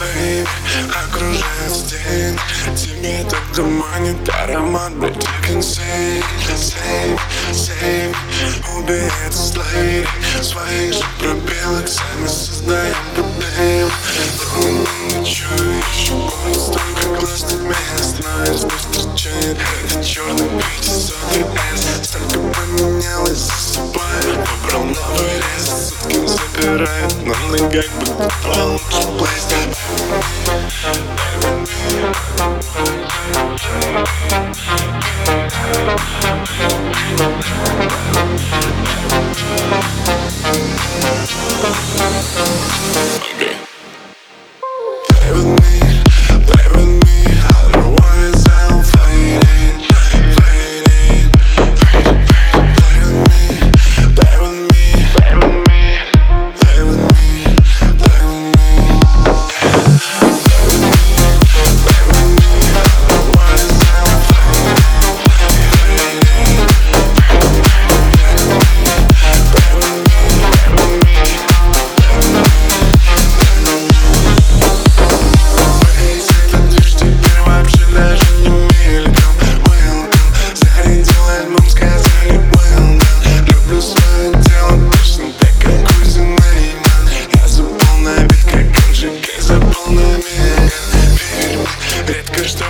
Бэйб, окружает стен Тебя так туманит аромат убей это слейв Своих же пробелок сами создаем проблем Чую, еще болит столько классных мест Знаешь, что встречает этот черный пятисотый S Столько поменялось за собой Выбрал новый рез Суткин забирает I'm the guy with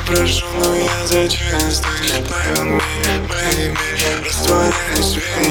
прошу, но я зачастую Пойми, пойми, растворяюсь в